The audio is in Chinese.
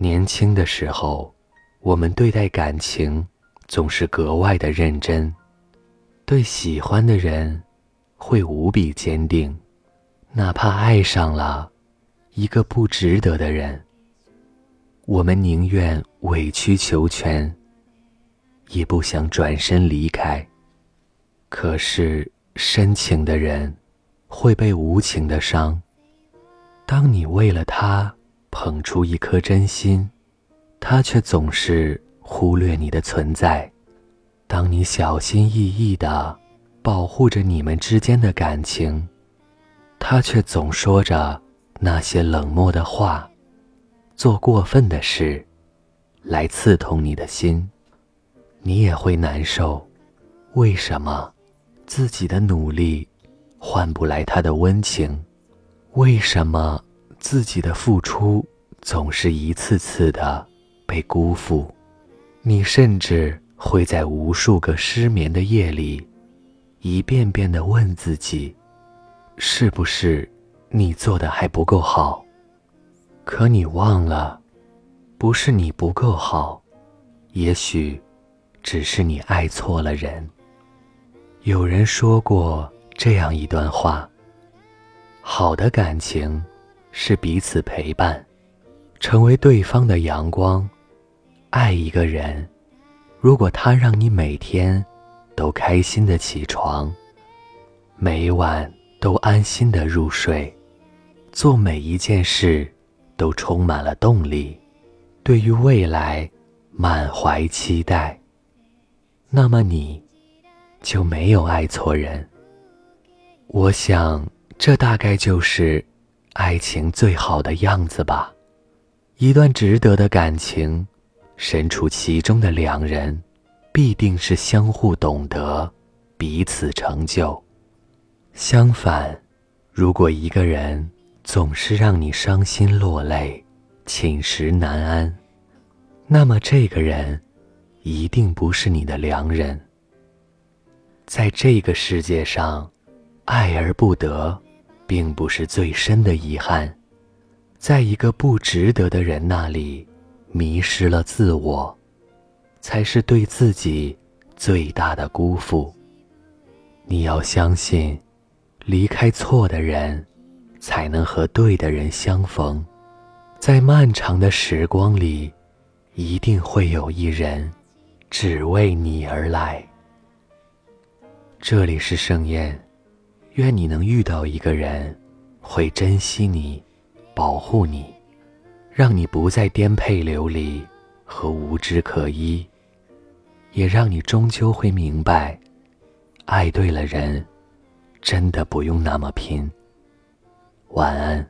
年轻的时候，我们对待感情总是格外的认真，对喜欢的人会无比坚定，哪怕爱上了一个不值得的人，我们宁愿委曲求全，也不想转身离开。可是深情的人会被无情的伤。当你为了他。捧出一颗真心，他却总是忽略你的存在。当你小心翼翼的保护着你们之间的感情，他却总说着那些冷漠的话，做过分的事，来刺痛你的心，你也会难受。为什么自己的努力换不来他的温情？为什么？自己的付出总是一次次的被辜负，你甚至会在无数个失眠的夜里，一遍遍的问自己：是不是你做的还不够好？可你忘了，不是你不够好，也许只是你爱错了人。有人说过这样一段话：好的感情。是彼此陪伴，成为对方的阳光。爱一个人，如果他让你每天都开心的起床，每晚都安心的入睡，做每一件事都充满了动力，对于未来满怀期待，那么你就没有爱错人。我想，这大概就是。爱情最好的样子吧，一段值得的感情，身处其中的两人，必定是相互懂得，彼此成就。相反，如果一个人总是让你伤心落泪，寝食难安，那么这个人一定不是你的良人。在这个世界上，爱而不得。并不是最深的遗憾，在一个不值得的人那里迷失了自我，才是对自己最大的辜负。你要相信，离开错的人，才能和对的人相逢。在漫长的时光里，一定会有一人，只为你而来。这里是盛宴。愿你能遇到一个人，会珍惜你，保护你，让你不再颠沛流离和无枝可依，也让你终究会明白，爱对了人，真的不用那么拼。晚安。